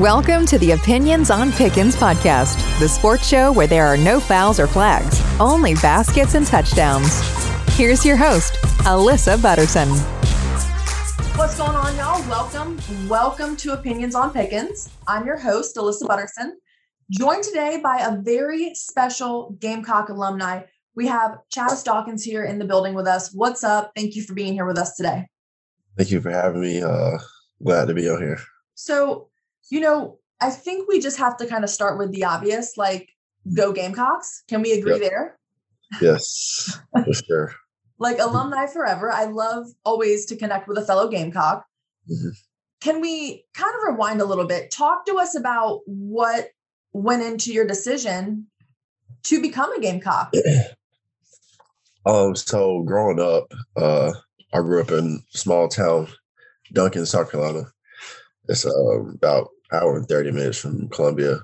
Welcome to the Opinions on Pickens podcast, the sports show where there are no fouls or flags, only baskets and touchdowns. Here's your host, Alyssa Butterson. What's going on, y'all? Welcome. Welcome to Opinions on Pickens. I'm your host, Alyssa Butterson, joined today by a very special Gamecock alumni. We have Chavis Dawkins here in the building with us. What's up? Thank you for being here with us today. Thank you for having me. Uh, glad to be on here. So, you know, I think we just have to kind of start with the obvious, like go Gamecocks. Can we agree yep. there? Yes, for sure. like alumni forever. I love always to connect with a fellow Gamecock. Mm-hmm. Can we kind of rewind a little bit? Talk to us about what went into your decision to become a Gamecock. um, so growing up, uh, I grew up in small town, Duncan, South Carolina. It's uh, about hour and 30 minutes from Columbia.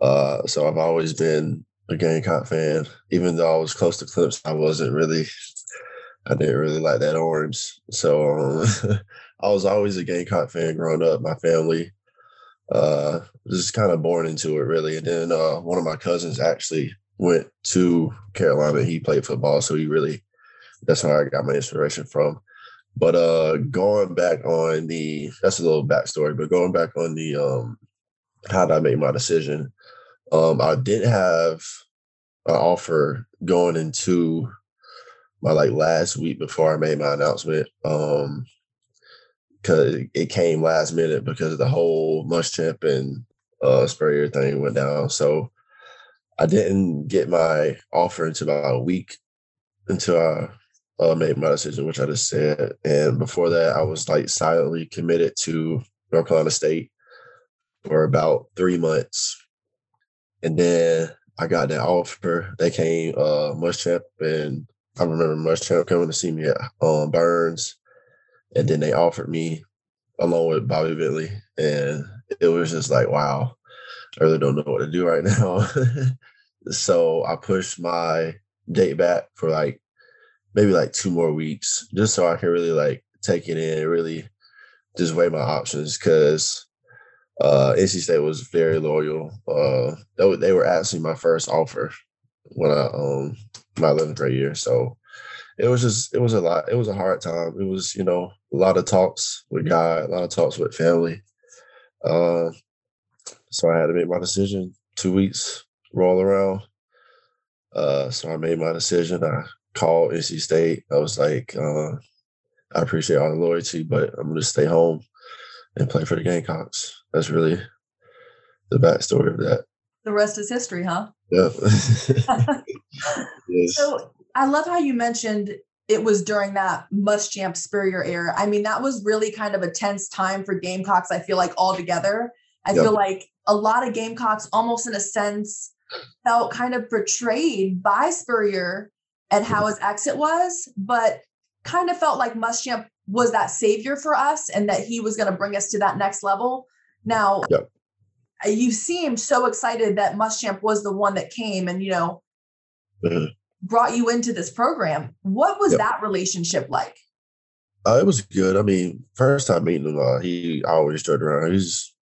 Uh, so I've always been a Gamecock fan. Even though I was close to Clemson, I wasn't really, I didn't really like that orange. So um, I was always a Gamecock fan growing up. My family uh, just kind of born into it, really. And then uh, one of my cousins actually went to Carolina. He played football, so he really, that's where I got my inspiration from. But uh going back on the that's a little backstory, but going back on the um how did I make my decision? Um I did have an offer going into my like last week before I made my announcement. Um because it came last minute because of the whole Muschamp and uh Spurrier thing went down. So I didn't get my offer until about a week until I uh, made my decision, which I just said. And before that, I was like silently committed to North Carolina State for about three months. And then I got that offer. They came, uh, Muschamp, and I remember Muschamp coming to see me at um, Byrnes. And then they offered me along with Bobby Bentley. And it was just like, wow, I really don't know what to do right now. so I pushed my date back for like maybe like two more weeks just so I can really like take it in really just weigh my options because uh, NC State was very loyal. Uh, they, they were actually my first offer when I um my 11th grade year. So it was just it was a lot. It was a hard time. It was you know a lot of talks with God, a lot of talks with family. Uh, so I had to make my decision. Two weeks roll around. Uh, so I made my decision. I called NC State. I was like, uh, I appreciate all the loyalty, but I'm going to stay home and play for the Gamecocks. That's really the backstory of that. The rest is history, huh? Yeah. yes. So I love how you mentioned it was during that Muschamp Spurrier era. I mean, that was really kind of a tense time for Gamecocks, I feel like, all together. I yep. feel like a lot of Gamecocks, almost in a sense, felt kind of betrayed by Spurrier and how his exit was, but kind of felt like Muschamp was that savior for us and that he was going to bring us to that next level. Now, yep. you seemed so excited that Muschamp was the one that came and, you know, mm-hmm. brought you into this program. What was yep. that relationship like? Uh, it was good. I mean, first time meeting him, uh, he always stood around. He's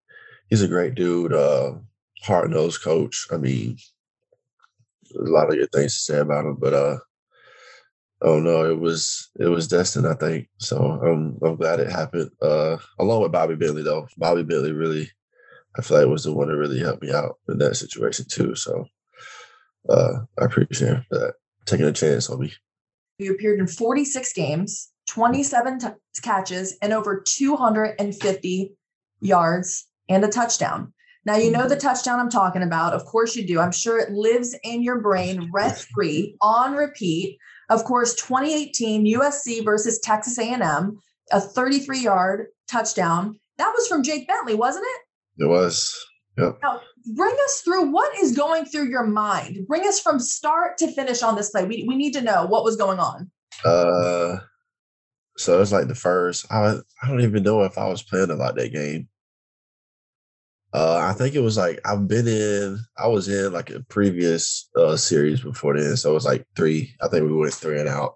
he's a great dude, uh, hard nosed coach. I mean, a lot of good things to say about him, but uh, oh no, it was it was destined, I think. So I'm I'm glad it happened. Uh, along with Bobby Bentley though. Bobby Bentley really I feel like was the one that really helped me out in that situation too. So uh, I appreciate him for that, taking a chance on me. You appeared in 46 games, 27 t- catches, and over 250 yards and a touchdown. Now, you know the touchdown I'm talking about. Of course, you do. I'm sure it lives in your brain rent free on repeat. Of course, 2018 USC versus Texas A&M, a 33 yard touchdown. That was from Jake Bentley, wasn't it? It was. Yep. Now, bring us through what is going through your mind. Bring us from start to finish on this play. We, we need to know what was going on. Uh, so it was like the first. I I don't even know if I was playing about that game. Uh, I think it was like I've been in. I was in like a previous uh, series before then, so it was like three. I think we went three and out,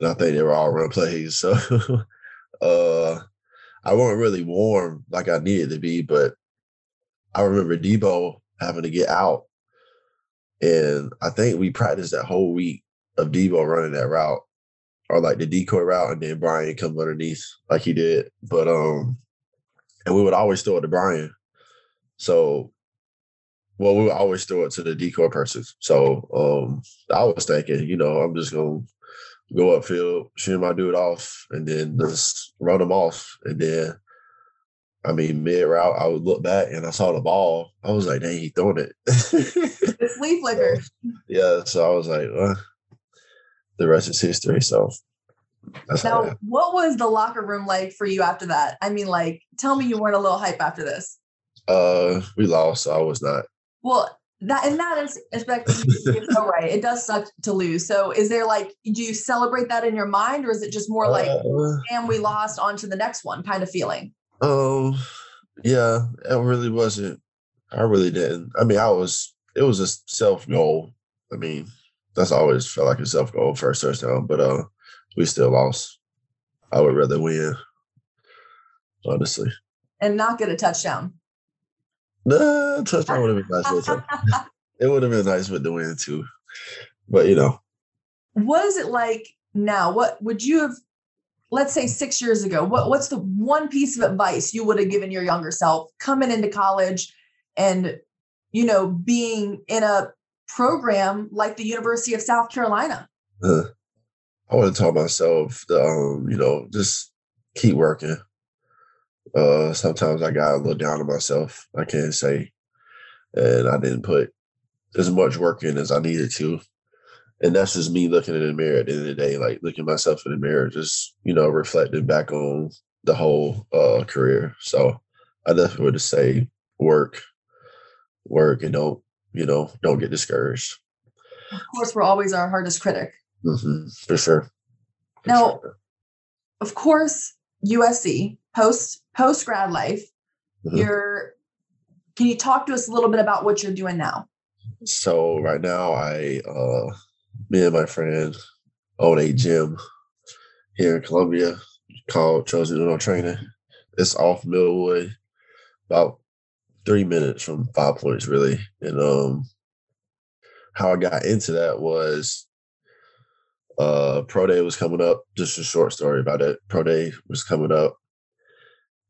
and I think they were all run plays. So, uh, I wasn't really warm like I needed to be, but I remember Deebo having to get out. And I think we practiced that whole week of Deebo running that route or like the decoy route and then Brian come underneath like he did. But um and we would always throw it to Brian. So well, we would always throw it to the decoy person. So um I was thinking, you know, I'm just gonna go upfield, shoot my dude off, and then just run him off. And then I mean, mid route, I would look back and I saw the ball. I was like, dang, he throwing it. the sleep flicker. Yeah. So I was like, well, the rest is history. So now, what was the locker room like for you after that? I mean, like, tell me you weren't a little hype after this. Uh, we lost, so I was not. Well, that in that aspect, you're so right. It does suck to lose. So, is there like, do you celebrate that in your mind, or is it just more like, uh, "damn, we lost, on to the next one" kind of feeling? Oh, yeah, it really wasn't. I really didn't. I mean, I was. It was a self goal. I mean, that's always felt like a self goal first touchdown, but uh, we still lost. I would rather win, honestly. And not get a touchdown. Nah, touchdown would have been nice. With it would have been nice with the win too, but you know. What is it like now? What would you have? Let's say six years ago. What What's the one piece of advice you would have given your younger self coming into college, and you know being in a program like the University of South Carolina? Uh, I would have told myself, um, you know, just keep working. Uh, sometimes I got a little down on myself. I can't say, and I didn't put as much work in as I needed to. And that's just me looking in the mirror at the end of the day, like looking myself in the mirror, just you know, reflecting back on the whole uh, career. So I definitely would say work, work, and don't you know, don't get discouraged. Of course, we're always our hardest critic. Mm-hmm, for sure. For now, sure. of course, USC post post grad life. Mm-hmm. You're. Can you talk to us a little bit about what you're doing now? So right now, I, uh me and my friend own a gym here in Columbia called Chosen Uno Training. It's off Millwood, about three minutes from Five Points, really. And um, how I got into that was uh pro day was coming up just a short story about it. Pro day was coming up.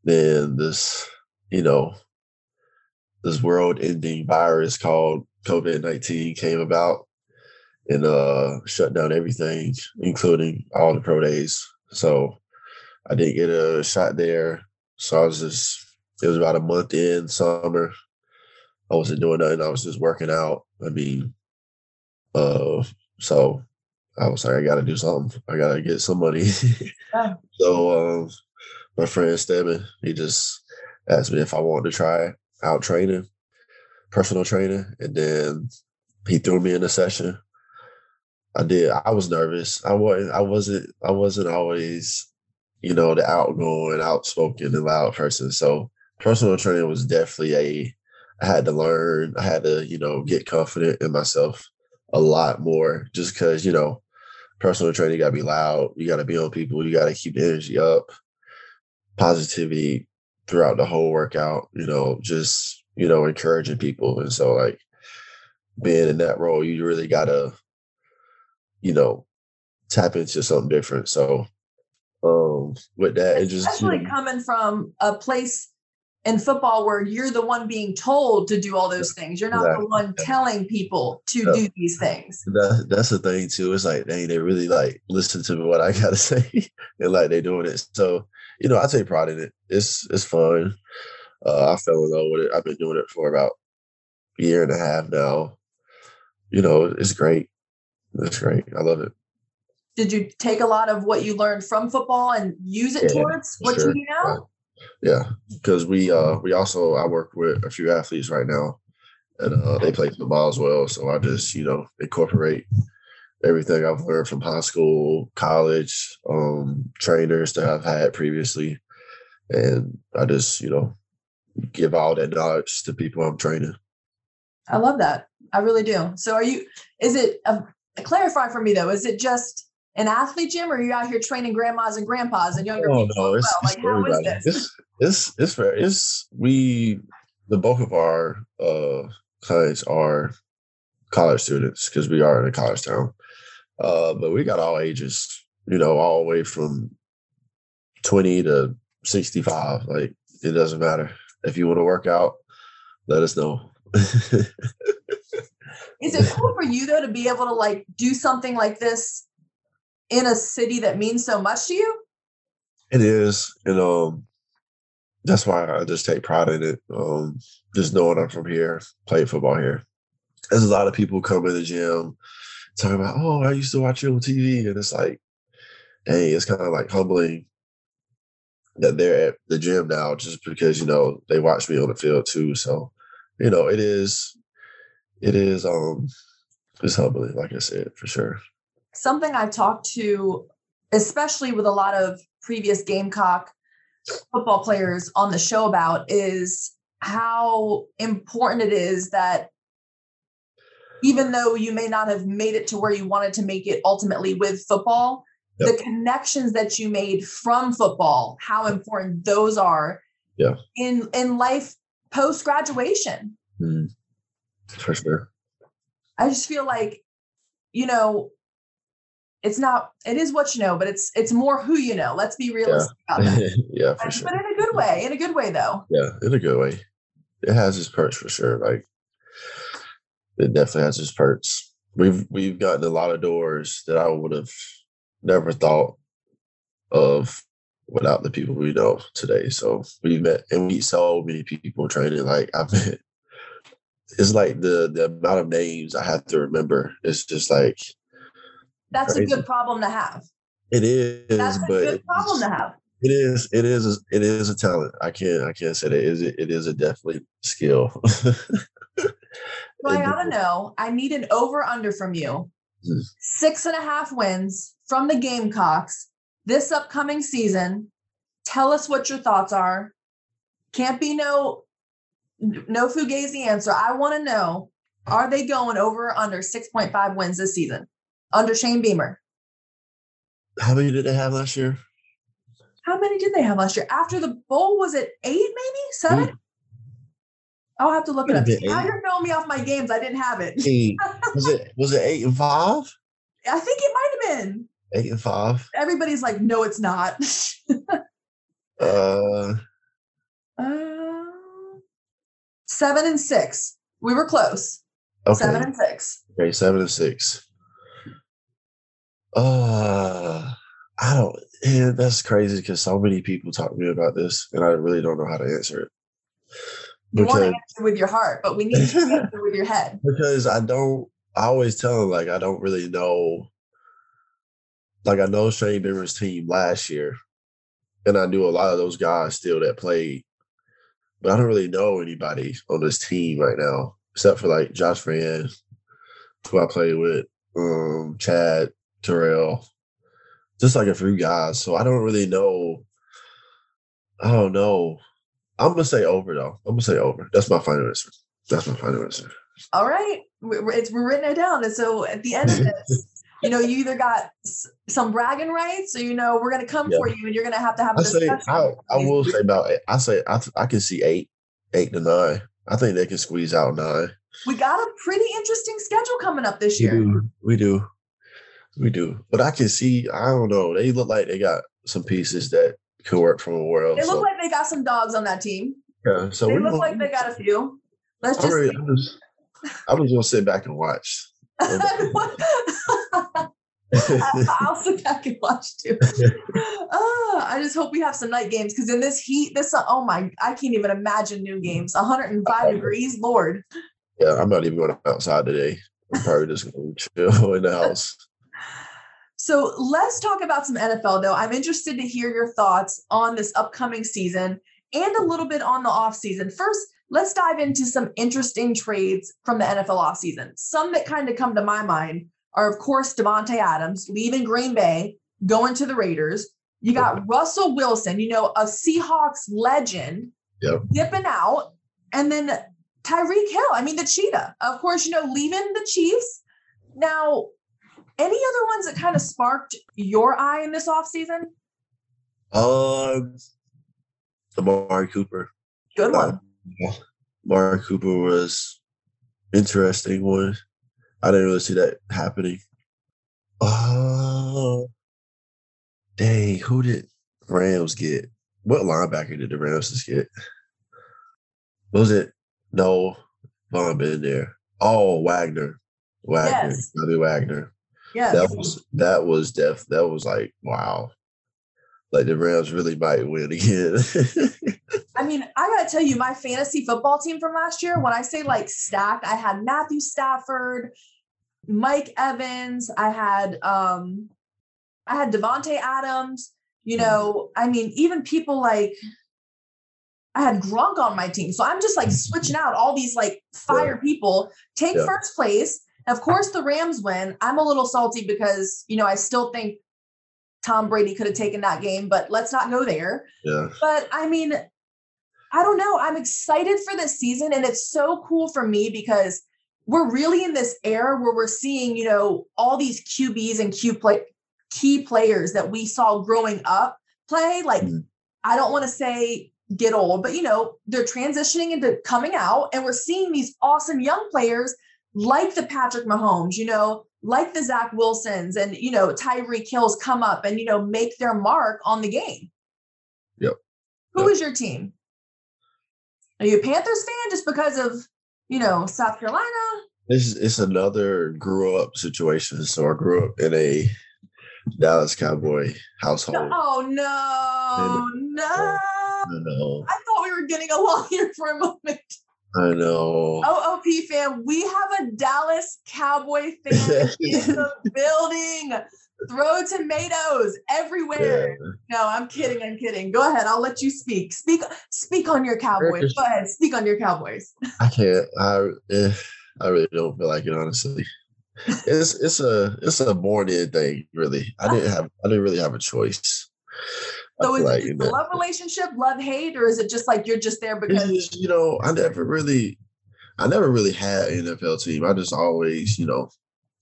Then this you know this world ending virus called covid-19 came about and uh shut down everything including all the pro days. So i didn't get a shot there. So i was just it was about a month in summer. I wasn't doing nothing. I was just working out. I mean uh so I was like, I got to do something. I got to get some money. yeah. So um, my friend Stedman, he just asked me if I wanted to try out training, personal training, and then he threw me in a session. I did. I was nervous. I wasn't. I wasn't. I wasn't always, you know, the outgoing, outspoken, and loud person. So personal training was definitely a. I had to learn. I had to, you know, get confident in myself a lot more just because, you know, personal training, you got to be loud. You got to be on people. You got to keep the energy up, positivity throughout the whole workout, you know, just, you know, encouraging people. And so, like, being in that role, you really got to, you know, tap into something different. So, um, with that, it just especially you know, coming from a place in football where you're the one being told to do all those things. You're not exactly. the one telling people to do these things. That, that's the thing too. It's like, dang, they really like listen to what I gotta say and like they're doing it. So, you know, I take pride in it. It's it's fun. Uh, I fell in love with it. I've been doing it for about a year and a half now. You know, it's great. It's great. I love it. Did you take a lot of what you learned from football and use it yeah, towards what sure. you do now? Right yeah, because we uh we also I work with a few athletes right now, and uh, they play football as well. So I just you know incorporate everything I've learned from high school, college, um, trainers that I've had previously, and I just you know give all that knowledge to people I'm training. I love that. I really do. So are you? Is it? Uh, clarify for me though. Is it just an athlete gym, or are you out here training grandmas and grandpas and younger oh, people? No, it's, well? like, how is this? It's it's it's fair. It's we the bulk of our uh, clients are college students because we are in a college town. Uh, but we got all ages, you know, all the way from 20 to 65. Like it doesn't matter. If you want to work out, let us know. Is it cool for you though to be able to like do something like this in a city that means so much to you? It is, and um, that's why I just take pride in it. Um, just knowing I'm from here, playing football here. There's a lot of people come in the gym talking about, oh, I used to watch you on TV, and it's like, hey, it's kind of like humbling that they're at the gym now just because you know they watch me on the field too. So, you know, it is it is um it's humbling, like I said, for sure. Something I've talked to, especially with a lot of previous Gamecock football players on the show about is how important it is that even though you may not have made it to where you wanted to make it ultimately with football, yep. the connections that you made from football, how important those are yeah. in in life post graduation. Mm. For sure. I just feel like, you know, it's not it is what you know, but it's it's more who you know. Let's be realistic yeah. about that. yeah, but, sure. But in a good way, in a good way though. Yeah, in a good way. It has its perks for sure. Like it definitely has its perks. We've we've gotten a lot of doors that I would have never thought of without the people we know today. So we met and we so many people training. Like I've met it's like the the amount of names I have to remember. It's just like that's crazy. a good problem to have. It is, that's a but good problem to have. It is. It is. It is a talent. I can't. I can't say that. It is. It is a definitely skill. so I gotta know. I need an over under from you. Mm-hmm. Six and a half wins from the Gamecocks this upcoming season. Tell us what your thoughts are. Can't be no no fugazi answer. I want to know: Are they going over or under six point five wins this season under Shane Beamer? How many did they have last year? How many did they have last year? After the bowl, was it eight, maybe seven? I'll have to look it up. Now you're throwing me off my games. I didn't have it. Eight. was it was it eight and five? I think it might have been eight and five. Everybody's like, no, it's not. uh, uh, seven and six. We were close. Okay. Seven and six. Okay, seven and six. Uh, I don't. Yeah, that's crazy because so many people talk to me about this, and I really don't know how to answer it. You want to answer with your heart, but we need to answer with your head. Because I don't. I always tell them like I don't really know. Like I know Shane Beamer's team last year, and I knew a lot of those guys still that played, but I don't really know anybody on this team right now except for like Josh Vann, who I played with, um, Chad Terrell, just like a few guys. So I don't really know. I don't know. I'm gonna say over though. I'm gonna say over. That's my final answer. That's my final answer. All right, it's we're written it down, and so at the end of this, you know, you either got some bragging rights, or you know, we're gonna come yeah. for you, and you're gonna have to have. I say I, I will say about I say I I can see eight, eight to nine. I think they can squeeze out nine. We got a pretty interesting schedule coming up this year. We do. We do. We do. But I can see, I don't know. They look like they got some pieces that could work from a world. They look so. like they got some dogs on that team. Yeah. So they look like they got a few. Let's just, I'm, I'm just I'm just gonna sit back and watch. I'll sit back and watch too. oh, I just hope we have some night games because in this heat, this oh my, I can't even imagine new games. 105 degrees, Lord. Yeah, I'm not even going outside today. I'm probably just going to chill in the house. So let's talk about some NFL though. I'm interested to hear your thoughts on this upcoming season and a little bit on the offseason. First, let's dive into some interesting trades from the NFL offseason. Some that kind of come to my mind are, of course, Davante Adams leaving Green Bay, going to the Raiders. You got Russell Wilson, you know, a Seahawks legend, yep. dipping out. And then Tyreek Hill, I mean, the cheetah, of course, you know, leaving the Chiefs. Now, any other ones that kind of sparked your eye in this offseason? Um, Amari Cooper. Good one. Mark Cooper was interesting one. I didn't really see that happening. Oh, dang! Who did Rams get? What linebacker did the Rams just get? Was it no Von been there? Oh, Wagner, Wagner, Yes. Bobby Wagner. Yes. That was that was def. That was like wow. Like the Rams really might win again. I mean, I gotta tell you, my fantasy football team from last year, when I say like stacked, I had Matthew Stafford, Mike Evans, I had um I had Davante Adams, you know, I mean, even people like I had Gronk on my team. So I'm just like switching out all these like fire people, take Yeah. first place. Of course, the Rams win. I'm a little salty because, you know, I still think Tom Brady could have taken that game, but let's not go there. yeah, But I mean, I don't know. I'm excited for this season, and it's so cool for me because we're really in this era where we're seeing, you know, all these QBs and Q play key players that we saw growing up play. Like, Mhm. I don't want to say get old, but you know, they're transitioning into coming out, and we're seeing these awesome young players like the Patrick Mahomes, you know, like the Zach Wilsons and you know, Tyreek Hills come up and you know make their mark on the game. Yep. Who Yep. is your team? Are you a Panthers fan just because of you know South Carolina? it's it's another grew up situation. So I grew up in a Dallas Cowboy household. Oh no, no! I know, I thought we were getting along here for a moment. I know. OOP fan, we have a Dallas Cowboy fan in the building. Throw tomatoes everywhere. No, I'm kidding. I'm kidding. Go ahead. I'll let you speak. Speak. Speak on your Cowboys. Go ahead. Speak on your Cowboys. I can't. I eh, I really don't feel like it. Honestly, it's it's a it's a born in thing. Really, I didn't have I didn't really have a choice. So is like, it a love relationship, love hate, or is it just like you're just there because just, you know, I never really, I never really had an NFL team. I just always, you know,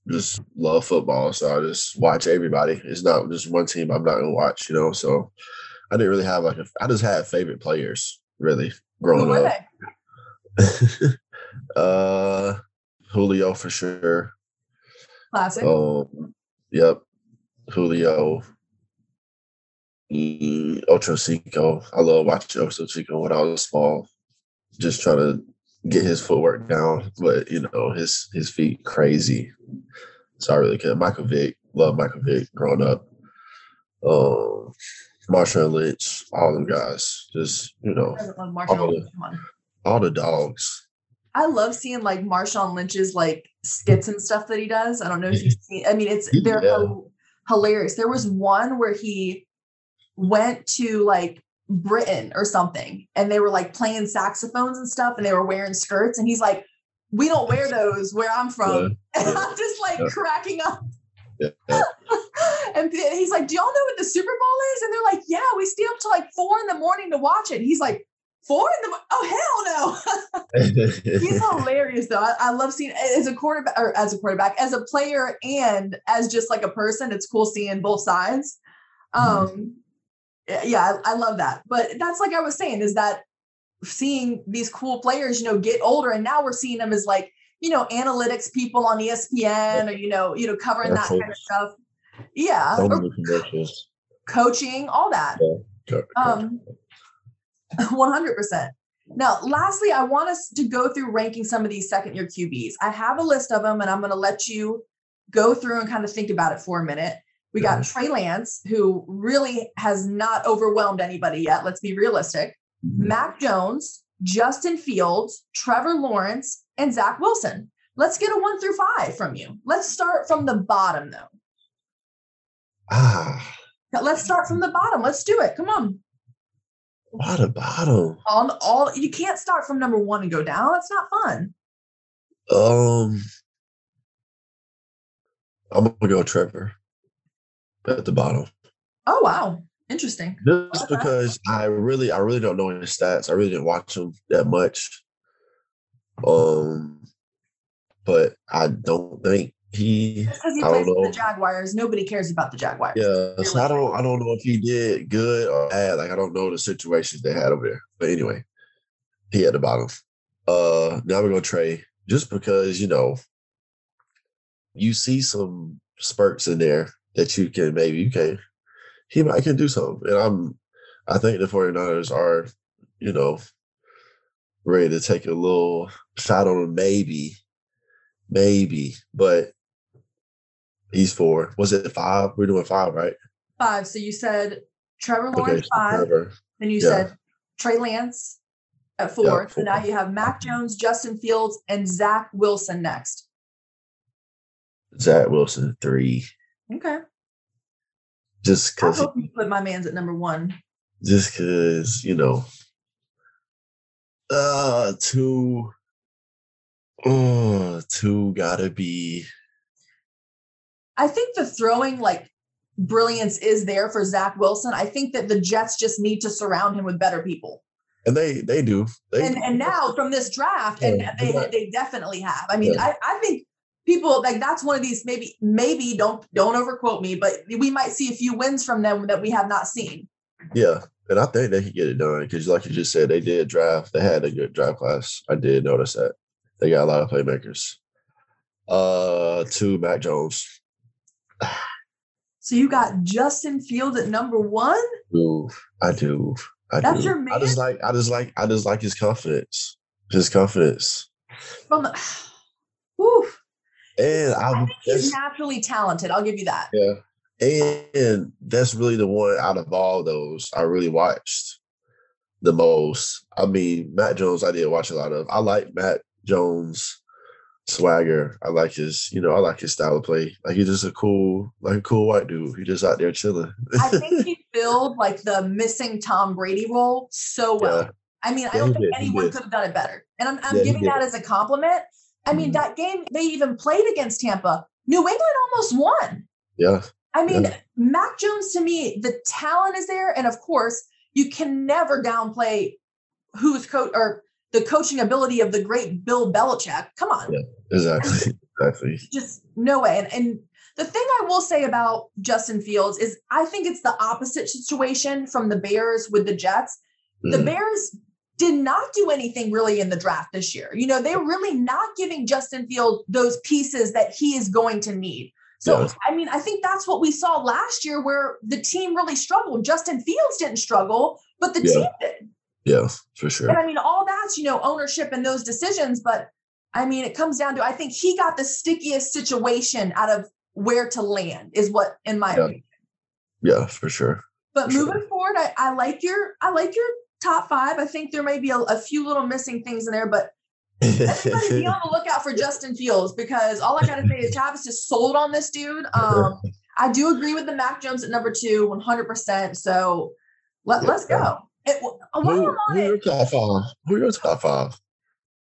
just love football. So I just watch everybody. It's not just one team I'm not gonna watch, you know. So I didn't really have like a, I just had favorite players really growing up. uh, Julio for sure. Classic. Um, yep, Julio. Mm, Ocho Cinco. I love watching Ocho Cinco when I was small. Just trying to get his footwork down, but you know his his feet crazy. So I really care. Michael Vick, love Michael Vick growing up. Um, Marshawn Lynch, all them guys. Just you know, all the- all the dogs. I love seeing like Marshawn Lynch's like skits and stuff that he does. I don't know if you've seen. I mean, it's they're Yeah. hilarious. There was one where he went to like Britain or something, and they were like playing saxophones and stuff, and they were wearing skirts, and he's like, "We don't wear those where I'm from," and I'm just like Yeah. cracking up. Yeah, yeah. and he's like, "Do y'all know what the Super Bowl is?" And they're like, "Yeah, we stay up till like four in the morning to watch it." He's like, four in the oh hell no." He's hilarious though. I, I love seeing as a quarterback or as a quarterback, as a player and as just like a person. It's cool seeing both sides. Um yeah, I, I love that. But that's like I was saying, is that seeing these cool players, you know, get older and now we're seeing them as like, you know, analytics people on ESPN or you know, you know, covering that kind of stuff. Yeah. so coaching, all that. Um, 100%. Now, lastly, I want us to go through ranking some of these second year QBs. I have a list of them and I'm going to let you go through and kind of think about it for a minute. We got Trey Lance, who really has not overwhelmed anybody yet. Let's be realistic. Mac Jones, Justin Fields, Trevor Lawrence, and Zach Wilson. Let's get a one through five from you. Let's start from the bottom, though. ah, Let's start from the bottom. Let's do it. Come on. what a bottom. all all you can't start from number one and go down. That's not fun. Um, I'm gonna go Trevor at the bottom, Oh wow, interesting. just Okay. because I really, I really don't know any stats. I really didn't watch him that much. Um, but I don't think he. Because he I plays the. Jaguars, nobody cares about the Jaguars. Yeah, so I don't, I don't know if he did good or bad. Like I don't know the situations they had over there. But anyway, he at the bottom. Uh, now we're gonna trade just because you know you see some spurts in there that you can maybe you can he might can do something. And I'm I think the 49ers are, you know, ready to take a little shot on him, maybe. Maybe. But he's four. Was it five? We're doing five, right? Five. So you said Trevor Lawrence Okay, five. Trevor. Then you Yeah. said Trey Lance at four. Yeah, So now you have Mac Jones, Justin Fields, and Zach Wilson next. Zach Wilson, three. Okay. Just because. I hope you put my man's at number one. just because, you know. Uh two. Uh two gotta be I think the throwing like brilliance is there for Zach Wilson. I think that the Jets just need to surround him with better people. and they they do. They And and now from this draft, and they they definitely have. I mean, Yeah. I, I think people like that's one of these maybe maybe don't don't overquote me, but we might see a few wins from them that we have not seen. Yeah, and I think they can get it done because, like you just said, they did draft. They had a good draft class. I did notice that they got a lot of playmakers. Uh, to Mac Jones. So you got Justin Field at number one. Ooh, I do. I That's do. your I just like. I just like. I just like his confidence. His confidence, From the, Whew. And I he's naturally talented. I'll give you that. yeah, and that's really the one out of all those I really watched the most. I mean, Mac Jones. I did watch a lot of. I like Mac Jones swagger. I like his, you know, I like his style of play. Like he's just a cool, like a cool white dude. He just out there chilling. I think he filled like the missing Tom Brady role so well. Yeah. I mean, I don't think did, anyone could have done it better. And I'm, I'm Yeah, giving that as a compliment. I mean, Mhm. that game they even played against Tampa. New England almost won. yeah, I mean, Yeah. Mac Jones to me, the talent is there, and of course, you can never downplay who's coach or the coaching ability of the great Bill Belichick. Come on, Yeah. exactly, exactly. just no way. And, and the thing I will say about Justin Fields is I think it's the opposite situation from the Bears with the Jets. The Mhm. Bears did not do anything really in the draft this year. You know, they're really not giving Justin Field those pieces that he is going to need. So, Yeah. I mean, I think that's what we saw last year where the team really struggled. Justin Fields didn't struggle, but the Yeah. team did. Yeah, for sure. And I mean, all that's, you know, ownership and those decisions. But I mean, it comes down to, I think he got the stickiest situation out of where to land, is what, in my Yeah. opinion. Yeah, for sure. But Sure. moving forward, I, I like your I like your top five. I think there may be a, a few little missing things in there, but everybody be on the lookout for Justin Fields because all I gotta say is Chavis is sold on this dude. Um, I do agree with the Mac Jones at number two, 100. percent So let, let's go. It, who, who on your top five? Who your top five?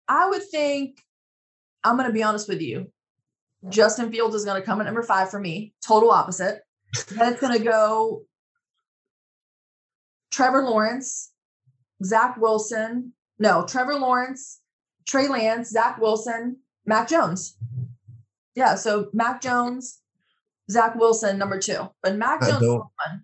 I would think I'm gonna be honest with you. Justin Fields is gonna come at number five for me. Total opposite. then it's gonna go Trevor Lawrence, Zach Wilson. No, Trevor Lawrence, Trey Lance, Zach Wilson, Mac Jones. Yeah, so Mac Jones, Zach Wilson, number two. But Mac Jones, one.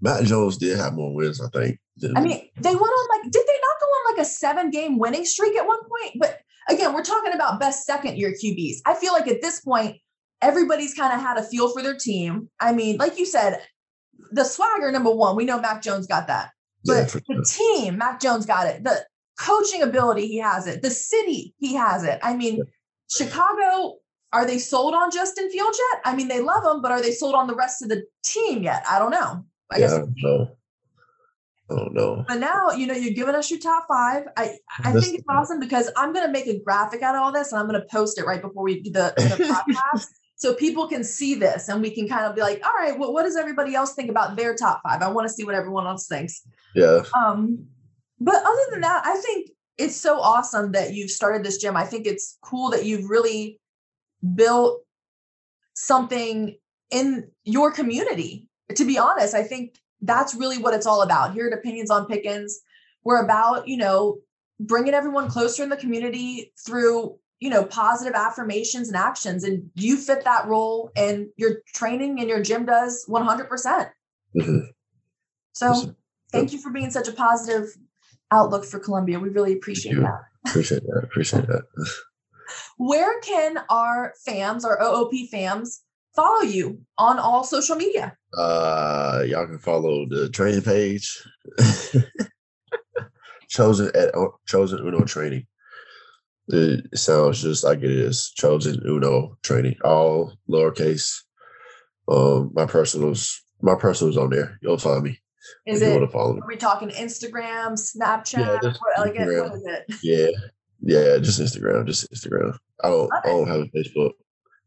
Mac Jones did have more wins, I think. I mean, they went on like, did they not go on like a seven game winning streak at one point? But again, we're talking about best second year QBs. I feel like at this point, everybody's kind of had a feel for their team. I mean, like you said, the swagger, number one, we know Mac Jones got that. Yeah, But for the sure. team, Mac Jones got it. The coaching ability, he has it. The city, he has it. I mean, Chicago, are they sold on Justin Fields yet? I mean, they love him, but are they sold on the rest of the team yet? I don't know. I yeah, guess I don't know. I don't know. but now, you know, you're giving us your top five. I, I think it's awesome because I'm going to make a graphic out of all this and I'm going to post it right before we do the, the podcast. So people can see this and we can kind of be like, all right, well, what does everybody else think about their top five? I want to see what everyone else thinks. Yeah, Um, but other than that, I think it's so awesome that you've started this gym. I think it's cool that you've really built something in your community. To be honest, I think that's really what it's all about. Here at Opinions on Pickens, we're about, you know, bringing everyone closer in the community through, you know, positive affirmations and actions. And you fit that role and your training and your gym does 100%. Mhm. So Awesome. thank you for being such a positive outlook for Columbia. We really appreciate that. Appreciate that. Appreciate that. Where can our fans, our OOP fans, follow you on all social media? Uh, y'all can follow the training page. chosen at chosen Uno training. It sounds just like it is. Chosen Uno training, all lowercase. Um, my personals, my personals on there. You'll find me. Is it? Want to follow me. Are we talking Instagram, Snapchat? Yeah, what, like Instagram. what is it? Yeah, yeah, just Instagram, just Instagram. I don't, I don't have a Facebook.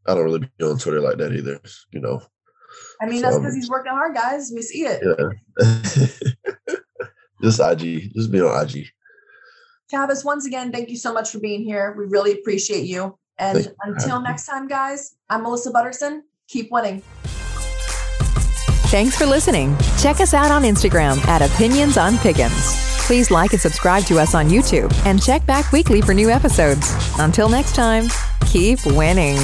I don't really be on Twitter like that either. You know. I mean, so, that's because he's working hard, guys. We see it. Yeah. just IG. Just be on IG. Chavis, once again, thank you so much for being here. We really appreciate you. And until next time, guys, I'm Alyssa Butterson. Keep winning. Thanks for listening. Check us out on Instagram at Opinions on Pickens. Please like and subscribe to us on YouTube and check back weekly for new episodes. Until next time, keep winning.